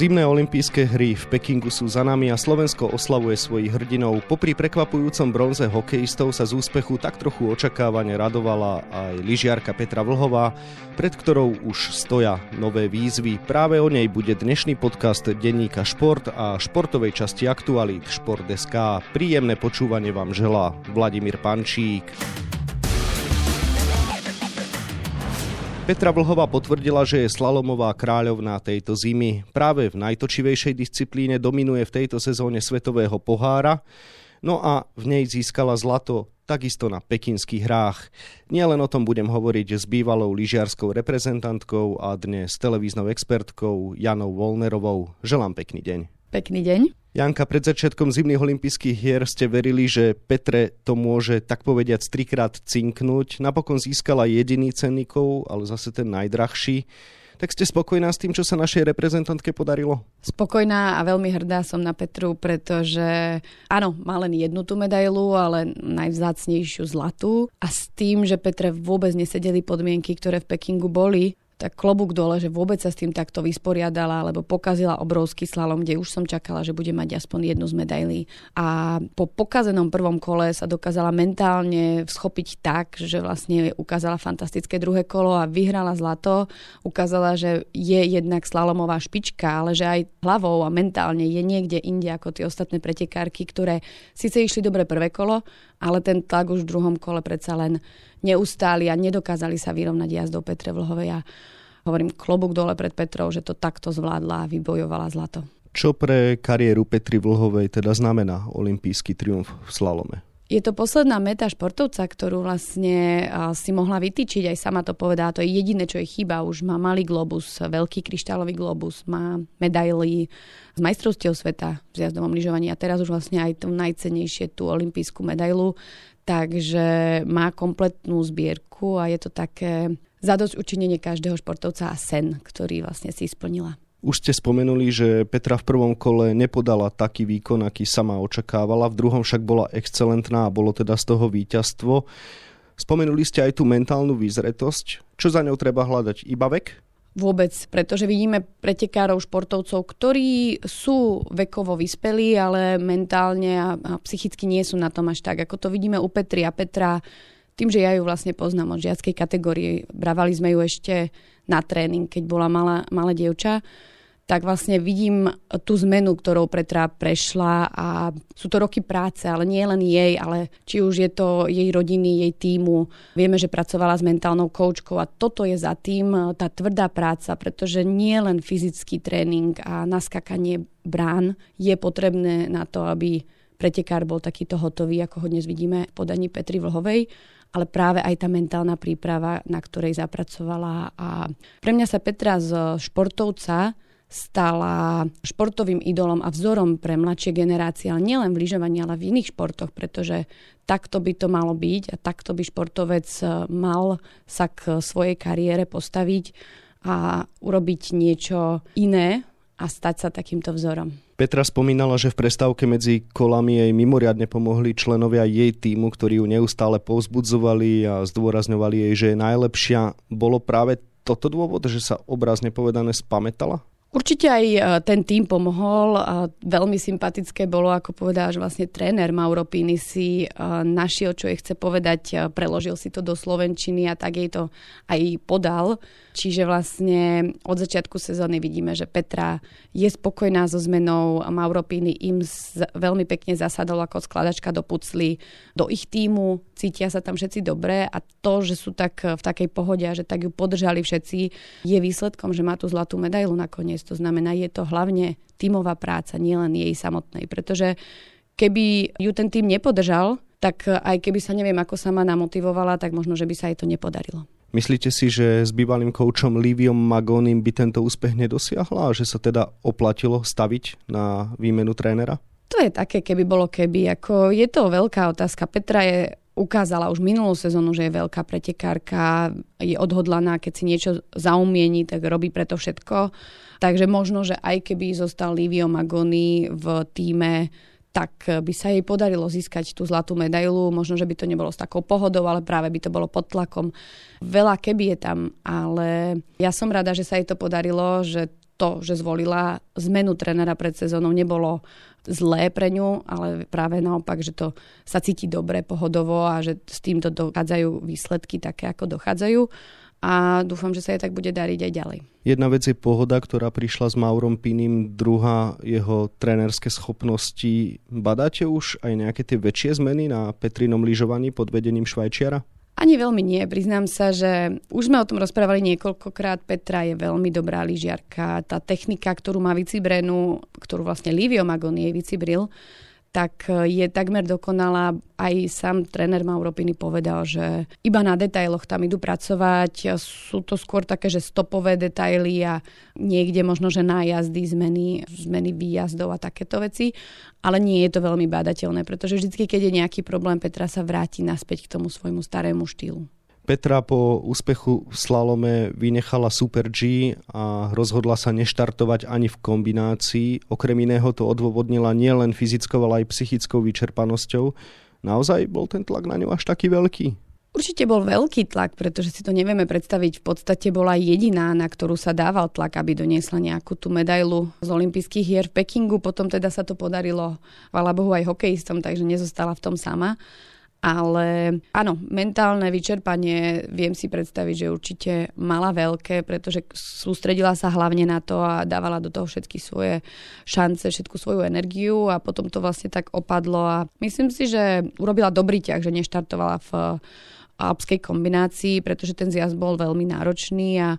Zimné olympijské hry v Pekingu sú za nami a Slovensko oslavuje svojich hrdinov. Popri prekvapujúcom bronze hokejistov sa z úspechu tak trochu očakávane radovala aj lyžiarka Petra Vlhová, pred ktorou už stoja nové výzvy. Práve o nej bude dnešný podcast denníka Šport a športovej časti aktualít Šport.sk. Príjemné počúvanie vám želá Vladimír Pančík. Petra Vlhová potvrdila, že je slalomová kráľovná tejto zimy. Práve v najtočivejšej disciplíne dominuje v tejto sezóne svetového pohára, no a v nej získala zlato takisto na pekinských hrách. Nielen o tom budem hovoriť s bývalou lyžiarskou reprezentantkou a dnes televíznou expertkou Janou Volnerovou. Želám pekný deň. Pekný deň. Janka, pred začiatkom zimných olympijských hier ste verili, že Petre to môže tak povediať trikrát cinknúť. Napokon získala jediný cenníkov, ale zase ten najdrahší. Tak ste spokojná s tým, čo sa našej reprezentantke podarilo? Spokojná a veľmi hrdá som na Petru, pretože áno, má len jednu tú medailu, ale najvzácnejšiu zlatú. A s tým, že Petre vôbec nesedeli podmienky, ktoré v Pekingu boli, tak klobúk dole, že vôbec sa s tým takto vysporiadala, alebo pokazila obrovský slalom, kde už som čakala, že bude mať aspoň jednu z medailí. A po pokazenom prvom kole sa dokázala mentálne schopiť tak, že vlastne ukázala fantastické druhé kolo a vyhrala zlato. Ukázala, že je jednak slalomová špička, ale že aj hlavou a mentálne je niekde inde ako tie ostatné pretekárky, ktoré síce išli dobre prvé kolo, ale ten tlak už v druhom kole predsa len neustáli a nedokázali sa vyrovnať jazdou Petre Vlhovej a hovorím klobúk dole pred Petrou, že to takto zvládla a vybojovala zlato. Čo pre kariéru Petry Vlhovej teda znamená olimpijský triumf v slalome? Je to posledná meta športovca, ktorú vlastne si mohla vytýčiť, aj sama to povedá, to je jediné, čo je chyba. Už má malý globus, veľký kryštálový globus, má medaily z majstrovstiev sveta v jazdovom lyžovaní a teraz už vlastne aj tú najcenejšie, tú olimpijskú medailu takže má kompletnú zbierku a je to také zadosť učinenie každého športovca a sen, ktorý vlastne si splnila. Už ste spomenuli, že Petra v prvom kole nepodala taký výkon, aký sama očakávala, v druhom však bola excelentná a bolo teda z toho víťazstvo. Spomenuli ste aj tú mentálnu výzretosť. Čo za ňou treba hľadať? Iba vek? vôbec, pretože vidíme pretekárov, športovcov, ktorí sú vekovo vyspelí, ale mentálne a, psychicky nie sú na tom až tak, ako to vidíme u Petri a Petra. Tým, že ja ju vlastne poznám od žiackej kategórie, brávali sme ju ešte na tréning, keď bola malá, malé dievča, tak vlastne vidím tú zmenu, ktorou Petra prešla a sú to roky práce, ale nie len jej, ale či už je to jej rodiny, jej týmu. Vieme, že pracovala s mentálnou koučkou a toto je za tým tá tvrdá práca, pretože nie len fyzický tréning a naskakanie brán je potrebné na to, aby pretekár bol takýto hotový, ako ho dnes vidíme v podaní Petri Vlhovej, ale práve aj tá mentálna príprava, na ktorej zapracovala. A pre mňa sa Petra z športovca stala športovým idolom a vzorom pre mladšie generácie, ale nielen v lyžovaní, ale v iných športoch, pretože takto by to malo byť a takto by športovec eh, mal sa k svojej kariére postaviť a urobiť niečo iné a stať sa takýmto vzorom. Petra spomínala, že v prestávke medzi kolami jej mimoriadne pomohli členovia jej týmu, ktorí ju neustále povzbudzovali a zdôrazňovali jej, že je najlepšia. Bolo práve toto dôvod, že sa obrazne povedané spametala? Určite aj e, ten tým pomohol. Veľmi sympatické bolo, ako povedal, že vlastne tréner Mauro Pini si e, našiel, čo jej chce povedať, e, preložil si to do Slovenčiny a tak jej to aj podal. Čiže vlastne od začiatku sezóny vidíme, že Petra je spokojná so zmenou. Mauro Pini im veľmi pekne zasadol ako skladačka do pucly do ich týmu. Cítia sa tam všetci dobre a to, že sú tak v takej pohode a že tak ju podržali všetci, je výsledkom, že má tú zlatú medailu nakoniec. To znamená, je to hlavne tímová práca, nielen jej samotnej. Pretože keby ju ten tým nepodržal, tak aj keby sa neviem, ako sama namotivovala, tak možno, že by sa jej to nepodarilo. Myslíte si, že s bývalým koučom Liviom Magonim by tento úspech nedosiahla a že sa teda oplatilo staviť na výmenu trénera? To je také, keby bolo keby. Ako je to veľká otázka. Petra je ukázala už minulú sezónu, že je veľká pretekárka, je odhodlaná, keď si niečo zaumieni, tak robí preto všetko. Takže možno, že aj keby zostal Livio Magoni v týme tak by sa jej podarilo získať tú zlatú medailu. Možno, že by to nebolo s takou pohodou, ale práve by to bolo pod tlakom. Veľa keby je tam, ale ja som rada, že sa jej to podarilo, že to, že zvolila zmenu trénera pred sezónou, nebolo zlé pre ňu, ale práve naopak, že to sa cíti dobre, pohodovo a že s týmto dochádzajú výsledky také, ako dochádzajú a dúfam, že sa jej tak bude dariť aj ďalej. Jedna vec je pohoda, ktorá prišla s Maurom Pinim, druhá jeho trénerské schopnosti. Badáte už aj nejaké tie väčšie zmeny na Petrinom lyžovaní pod vedením Švajčiara? Ani veľmi nie. Priznám sa, že už sme o tom rozprávali niekoľkokrát. Petra je veľmi dobrá lyžiarka. Tá technika, ktorú má vycibrenú, ktorú vlastne Livio Magoni jej vycibril, tak e, je takmer dokonalá. Aj sám tréner Mauropiny povedal, že iba na detailoch tam idú pracovať. Sú to skôr také, že stopové detaily a niekde možno, že nájazdy, zmeny, zmeny výjazdov a takéto veci. Ale nie je to veľmi bádateľné, pretože vždy, keď je nejaký problém, Petra sa vráti naspäť k tomu svojmu starému štýlu. Petra po úspechu v slalome vynechala Super G a rozhodla sa neštartovať ani v kombinácii. Okrem iného to odôvodnila nielen fyzickou, ale aj psychickou vyčerpanosťou. Naozaj bol ten tlak na ňu až taký veľký? Určite bol veľký tlak, pretože si to nevieme predstaviť. V podstate bola jediná, na ktorú sa dával tlak, aby doniesla nejakú tú medailu z olympijských hier v Pekingu. Potom teda sa to podarilo, chvála Bohu, aj hokejistom, takže nezostala v tom sama. Ale áno, mentálne vyčerpanie viem si predstaviť, že určite mala veľké, pretože sústredila sa hlavne na to a dávala do toho všetky svoje šance, všetku svoju energiu a potom to vlastne tak opadlo a myslím si, že urobila dobrý ťah, že neštartovala v alpskej kombinácii, pretože ten zjazd bol veľmi náročný a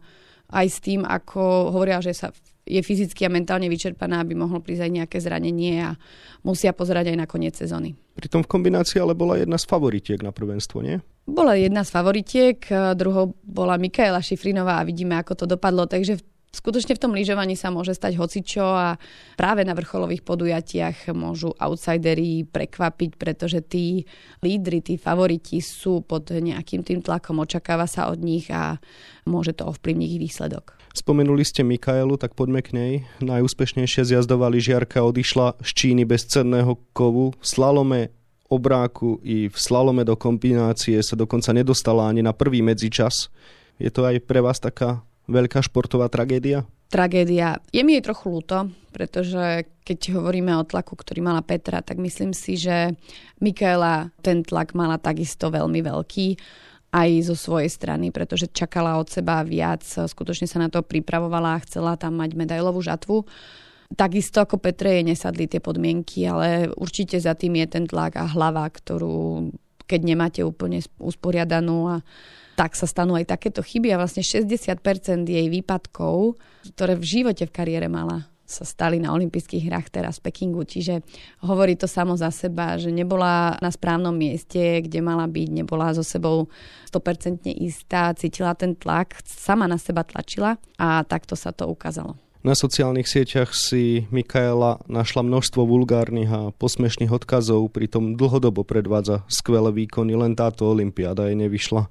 aj s tým, ako hovoria, že sa je fyzicky a mentálne vyčerpaná, aby mohlo prísť aj nejaké zranenie a musia pozerať aj na koniec sezóny. Pritom v kombinácii ale bola jedna z favoritiek na prvenstvo, nie? Bola jedna z favoritiek, druhou bola Mikaela Šifrinová a vidíme, ako to dopadlo, takže skutočne v tom lyžovaní sa môže stať hocičo a práve na vrcholových podujatiach môžu outsideri prekvapiť, pretože tí lídry, tí favoriti sú pod nejakým tým tlakom, očakáva sa od nich a môže to ovplyvniť ich výsledok. Spomenuli ste Mikaelu, tak poďme k nej. Najúspešnejšia zjazdová lyžiarka odišla z Číny bez cenného kovu. V slalome obráku i v slalome do kombinácie sa dokonca nedostala ani na prvý medzičas. Je to aj pre vás taká veľká športová tragédia? Tragédia. Je mi jej trochu ľúto, pretože keď hovoríme o tlaku, ktorý mala Petra, tak myslím si, že Mikaela ten tlak mala takisto veľmi veľký aj zo svojej strany, pretože čakala od seba viac, skutočne sa na to pripravovala a chcela tam mať medailovú žatvu. Takisto ako Petre jej nesadli tie podmienky, ale určite za tým je ten tlak a hlava, ktorú keď nemáte úplne usporiadanú a tak sa stanú aj takéto chyby a vlastne 60% jej výpadkov, ktoré v živote v kariére mala, sa stali na olympijských hrách teraz v Pekingu. Čiže hovorí to samo za seba, že nebola na správnom mieste, kde mala byť, nebola so sebou 100% istá, cítila ten tlak, sama na seba tlačila a takto sa to ukázalo. Na sociálnych sieťach si Mikaela našla množstvo vulgárnych a posmešných odkazov, pritom dlhodobo predvádza skvelé výkony, len táto olympiáda jej nevyšla.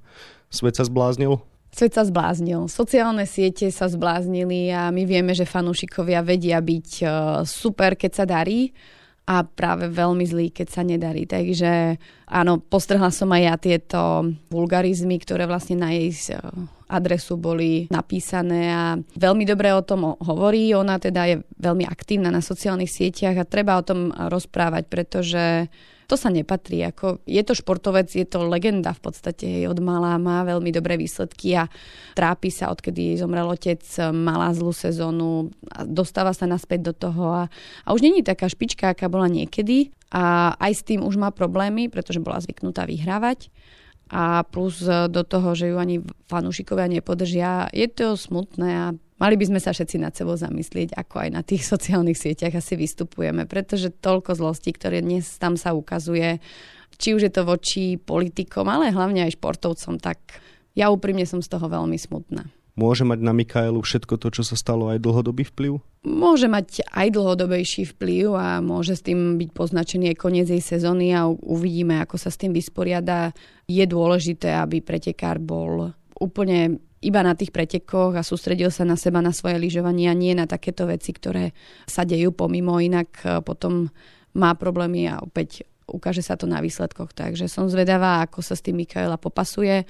Svet sa zbláznil? Svet sa zbláznil. Sociálne siete sa zbláznili a my vieme, že fanúšikovia vedia byť e, super, keď sa darí a práve veľmi zlý, keď sa nedarí. Takže áno, postrhla som aj ja tieto vulgarizmy, ktoré vlastne na jej e, adresu boli napísané a veľmi dobre o tom hovorí. Ona teda je veľmi aktívna na sociálnych sieťach a treba o tom rozprávať, pretože to sa nepatrí. Ako, je to športovec, je to legenda v podstate. Jej od malá má veľmi dobré výsledky a trápi sa, odkedy zomrel otec, mala zlú sezónu dostáva sa naspäť do toho a, a už není taká špička, aká bola niekedy a aj s tým už má problémy, pretože bola zvyknutá vyhrávať a plus do toho, že ju ani fanúšikovia nepodržia, je to smutné a mali by sme sa všetci nad sebou zamyslieť, ako aj na tých sociálnych sieťach asi vystupujeme, pretože toľko zlostí, ktoré dnes tam sa ukazuje, či už je to voči politikom, ale hlavne aj športovcom, tak ja úprimne som z toho veľmi smutná. Môže mať na Mikaelu všetko to, čo sa stalo, aj dlhodobý vplyv? Môže mať aj dlhodobejší vplyv a môže s tým byť poznačený aj koniec jej sezóny a uvidíme, ako sa s tým vysporiada. Je dôležité, aby pretekár bol úplne iba na tých pretekoch a sústredil sa na seba, na svoje lyžovanie a nie na takéto veci, ktoré sa dejú pomimo, inak e, potom má problémy a opäť ukáže sa to na výsledkoch. Takže som zvedavá, ako sa s tým Mikaela popasuje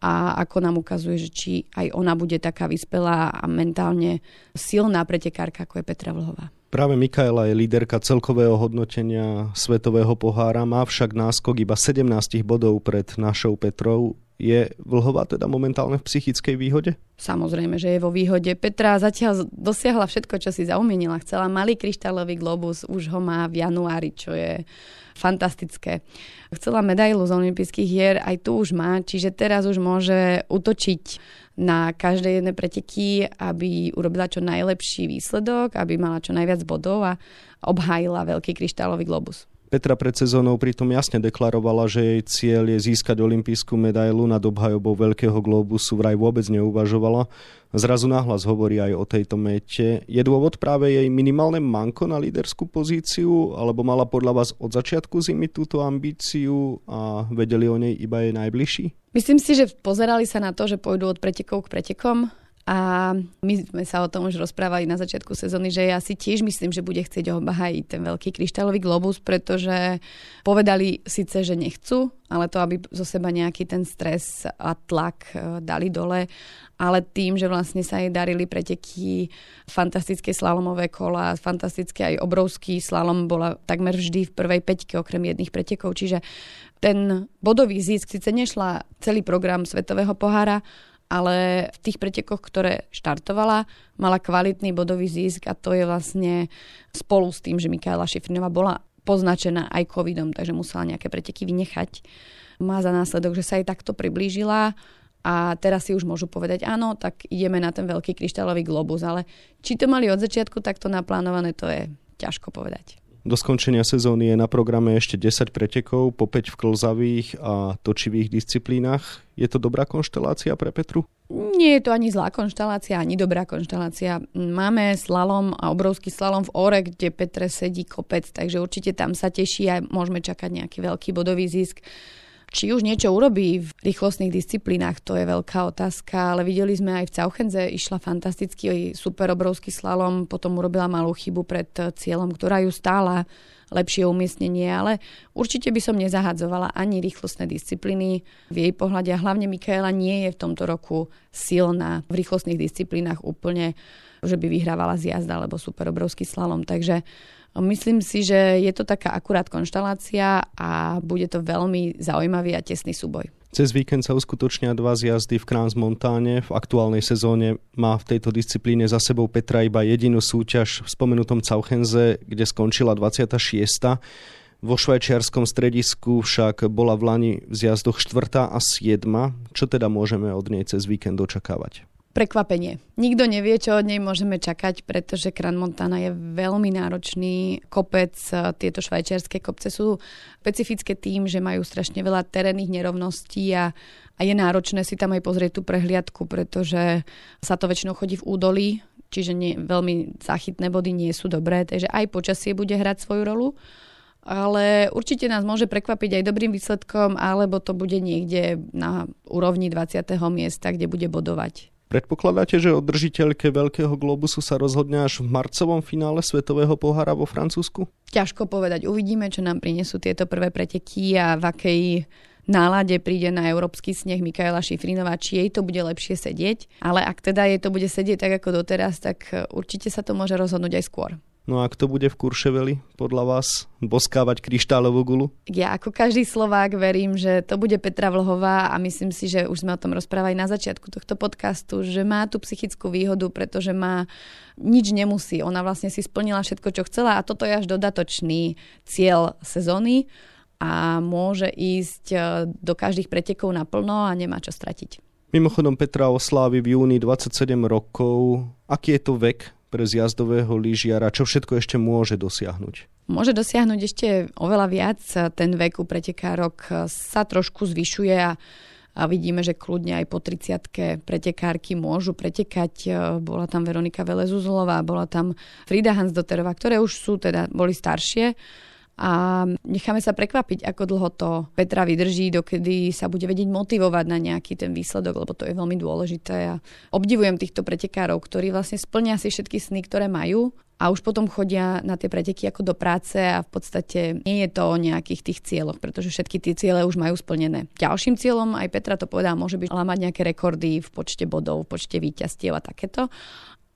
a ako nám ukazuje, že či aj ona bude taká vyspelá a mentálne silná pretekárka, ako je Petra Vlhová. Práve Mikaela je líderka celkového hodnotenia Svetového pohára, má však náskok iba 17 bodov pred našou Petrou. Je Vlhová teda momentálne v psychickej výhode? Samozrejme, že je vo výhode. Petra zatiaľ dosiahla všetko, čo si zaumienila. Chcela malý kryštálový globus, už ho má v januári, čo je fantastické. Chcela medailu z olympijských hier, aj tu už má, čiže teraz už môže utočiť na každé jedné preteky, aby urobila čo najlepší výsledok, aby mala čo najviac bodov a obhájila veľký kryštálový globus. Petra pred sezónou pritom jasne deklarovala, že jej cieľ je získať olimpijskú medailu nad obhajobou Veľkého globusu, vraj vôbec neuvažovala. Zrazu náhlas hovorí aj o tejto mete. Je dôvod práve jej minimálne manko na líderskú pozíciu, alebo mala podľa vás od začiatku zimy túto ambíciu a vedeli o nej iba jej najbližší? Myslím si, že pozerali sa na to, že pôjdu od pretekov k pretekom a my sme sa o tom už rozprávali na začiatku sezóny, že ja si tiež myslím, že bude chcieť obhajiť ten veľký kryštálový globus, pretože povedali síce, že nechcú, ale to, aby zo seba nejaký ten stres a tlak e, dali dole, ale tým, že vlastne sa jej darili preteky, fantastické slalomové kola, fantastické aj obrovský slalom bola takmer vždy v prvej peťke, okrem jedných pretekov, čiže ten bodový zisk síce nešla celý program Svetového pohára, ale v tých pretekoch, ktoré štartovala, mala kvalitný bodový zisk a to je vlastne spolu s tým, že Mikaela Šifrinová bola poznačená aj covidom, takže musela nejaké preteky vynechať. Má za následok, že sa jej takto priblížila a teraz si už môžu povedať, áno, tak ideme na ten veľký kryštálový globus, ale či to mali od začiatku takto naplánované, to je ťažko povedať. Do skončenia sezóny je na programe ešte 10 pretekov, po 5 v klzavých a točivých disciplínach. Je to dobrá konštelácia pre Petru? Nie je to ani zlá konštelácia, ani dobrá konštelácia. Máme slalom a obrovský slalom v Ore, kde Petre sedí kopec, takže určite tam sa teší a môžeme čakať nejaký veľký bodový zisk. Či už niečo urobí v rýchlostných disciplínach, to je veľká otázka, ale videli sme aj v Cauchenze, išla fantastický super obrovský slalom, potom urobila malú chybu pred cieľom, ktorá ju stála lepšie umiestnenie, ale určite by som nezahadzovala ani rýchlostné disciplíny. V jej pohľade hlavne Mikaela nie je v tomto roku silná v rýchlostných disciplínach úplne, že by vyhrávala z jazda alebo super obrovský slalom, takže Myslím si, že je to taká akurát konštalácia a bude to veľmi zaujímavý a tesný súboj. Cez víkend sa uskutočnia dva zjazdy v Krans Montáne. V aktuálnej sezóne má v tejto disciplíne za sebou Petra iba jedinú súťaž v spomenutom Cauchenze, kde skončila 26. Vo švajčiarskom stredisku však bola v Lani v zjazdoch 4. a 7. Čo teda môžeme od nej cez víkend očakávať? Prekvapenie. Nikto nevie, čo od nej môžeme čakať, pretože Kran Montana je veľmi náročný kopec. Tieto švajčiarske kopce sú špecifické tým, že majú strašne veľa terénnych nerovností a, a je náročné si tam aj pozrieť tú prehliadku, pretože sa to väčšinou chodí v údolí, čiže nie, veľmi záchytné body nie sú dobré, takže aj počasie bude hrať svoju rolu ale určite nás môže prekvapiť aj dobrým výsledkom, alebo to bude niekde na úrovni 20. miesta, kde bude bodovať. Predpokladáte, že o držiteľke Veľkého globusu sa rozhodne až v marcovom finále Svetového pohára vo Francúzsku? Ťažko povedať. Uvidíme, čo nám prinesú tieto prvé preteky a v akej nálade príde na európsky sneh Mikaela Šifrinová, či jej to bude lepšie sedieť. Ale ak teda jej to bude sedieť tak ako doteraz, tak určite sa to môže rozhodnúť aj skôr. No a kto bude v Kurševeli podľa vás boskávať kryštálovú gulu? Ja ako každý Slovák verím, že to bude Petra Vlhová a myslím si, že už sme o tom rozprávali na začiatku tohto podcastu, že má tú psychickú výhodu, pretože má nič nemusí. Ona vlastne si splnila všetko, čo chcela a toto je až dodatočný cieľ sezóny a môže ísť e, do každých pretekov naplno a nemá čo stratiť. Mimochodom Petra oslávi v júni 27 rokov. Aký je to vek pre zjazdového lyžiara, čo všetko ešte môže dosiahnuť? Môže dosiahnuť ešte oveľa viac. Ten vek u pretekárok sa trošku zvyšuje a a vidíme, že kľudne aj po 30 pretekárky môžu pretekať. Bola tam Veronika Velezuzlová, bola tam Frida Hansdoterová, ktoré už sú teda, boli staršie, a necháme sa prekvapiť, ako dlho to Petra vydrží, dokedy sa bude vedieť motivovať na nejaký ten výsledok, lebo to je veľmi dôležité. A obdivujem týchto pretekárov, ktorí vlastne splnia si všetky sny, ktoré majú a už potom chodia na tie preteky ako do práce a v podstate nie je to o nejakých tých cieľoch, pretože všetky tie ciele už majú splnené. Ďalším cieľom, aj Petra to povedala, môže byť mať nejaké rekordy v počte bodov, v počte výťastiev a takéto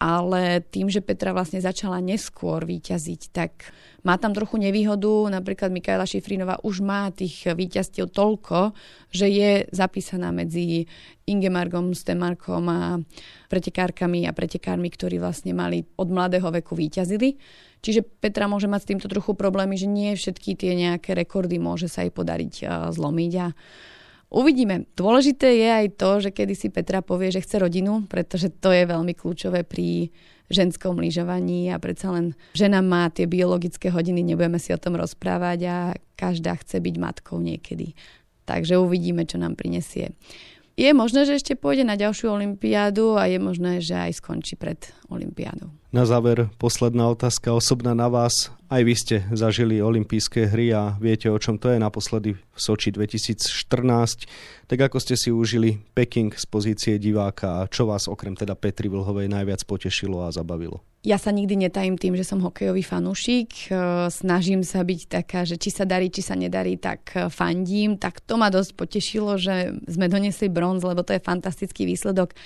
ale tým, že Petra vlastne začala neskôr výťaziť, tak má tam trochu nevýhodu. Napríklad Mikaela Šifrinová už má tých výťastiev toľko, že je zapísaná medzi Ingemargom, Stemarkom a pretekárkami a pretekármi, ktorí vlastne mali od mladého veku výťazili. Čiže Petra môže mať s týmto trochu problémy, že nie všetky tie nejaké rekordy môže sa jej podariť zlomiť a Uvidíme. Dôležité je aj to, že kedy si Petra povie, že chce rodinu, pretože to je veľmi kľúčové pri ženskom lyžovaní a predsa len žena má tie biologické hodiny, nebudeme si o tom rozprávať a každá chce byť matkou niekedy. Takže uvidíme, čo nám prinesie. Je možné, že ešte pôjde na ďalšiu olympiádu a je možné, že aj skončí pred olympiádou. Na záver posledná otázka osobná na vás. Aj vy ste zažili olympijské hry a viete, o čom to je naposledy v Soči 2014. Tak ako ste si užili Peking z pozície diváka a čo vás okrem teda Petri Vlhovej najviac potešilo a zabavilo? Ja sa nikdy netajím tým, že som hokejový fanúšik. Snažím sa byť taká, že či sa darí, či sa nedarí, tak fandím. Tak to ma dosť potešilo, že sme donesli bronz, lebo to je fantastický výsledok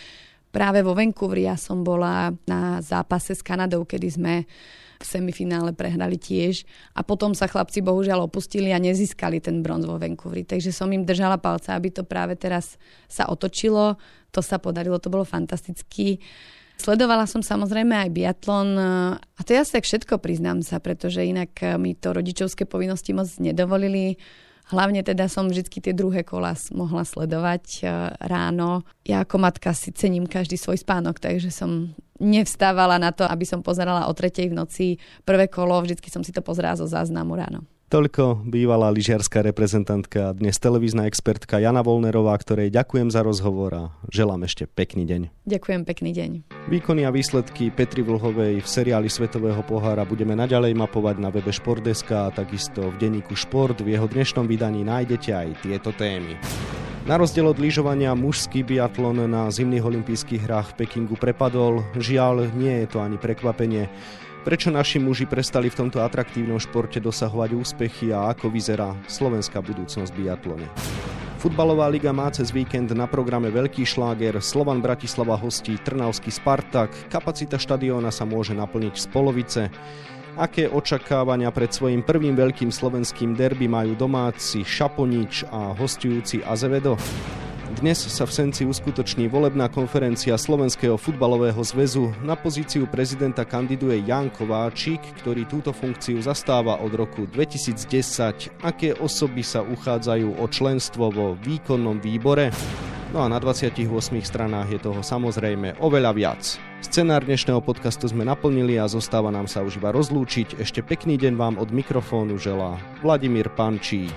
práve vo Vancouveri ja som bola na zápase s Kanadou, kedy sme v semifinále prehrali tiež a potom sa chlapci bohužiaľ opustili a nezískali ten bronz vo Vancouveri. Takže som im držala palce, aby to práve teraz sa otočilo. To sa podarilo, to bolo fantasticky. Sledovala som samozrejme aj biatlon a to je asi tak všetko, priznám sa, pretože inak mi to rodičovské povinnosti moc nedovolili. Hlavne teda som vždy tie druhé kola mohla sledovať e, ráno. Ja ako matka si cením každý svoj spánok, takže som nevstávala na to, aby som pozerala o tretej v noci prvé kolo. Vždycky som si to pozerala zo záznamu ráno. Toľko bývalá lyžiarská reprezentantka a dnes televízna expertka Jana Volnerová, ktorej ďakujem za rozhovor a želám ešte pekný deň. Ďakujem, pekný deň. Výkony a výsledky Petri Vlhovej v seriáli Svetového pohára budeme naďalej mapovať na webe Športdeska a takisto v denníku Šport. V jeho dnešnom vydaní nájdete aj tieto témy. Na rozdiel od lyžovania mužský biatlon na zimných olympijských hrách v Pekingu prepadol. Žiaľ, nie je to ani prekvapenie. Prečo naši muži prestali v tomto atraktívnom športe dosahovať úspechy a ako vyzerá slovenská budúcnosť biatlone? Futbalová liga má cez víkend na programe veľký šláger, Slovan Bratislava hostí Trnavský Spartak, kapacita štadióna sa môže naplniť z polovice. Aké očakávania pred svojim prvým veľkým slovenským derby majú domáci Šaponič a hostujúci Azevedo? Dnes sa v Senci uskutoční volebná konferencia Slovenského futbalového zväzu. Na pozíciu prezidenta kandiduje Jan Kováčik, ktorý túto funkciu zastáva od roku 2010. Aké osoby sa uchádzajú o členstvo vo výkonnom výbore? No a na 28 stranách je toho samozrejme oveľa viac. Scenár dnešného podcastu sme naplnili a zostáva nám sa už iba rozlúčiť. Ešte pekný deň vám od mikrofónu želá Vladimír Pančík.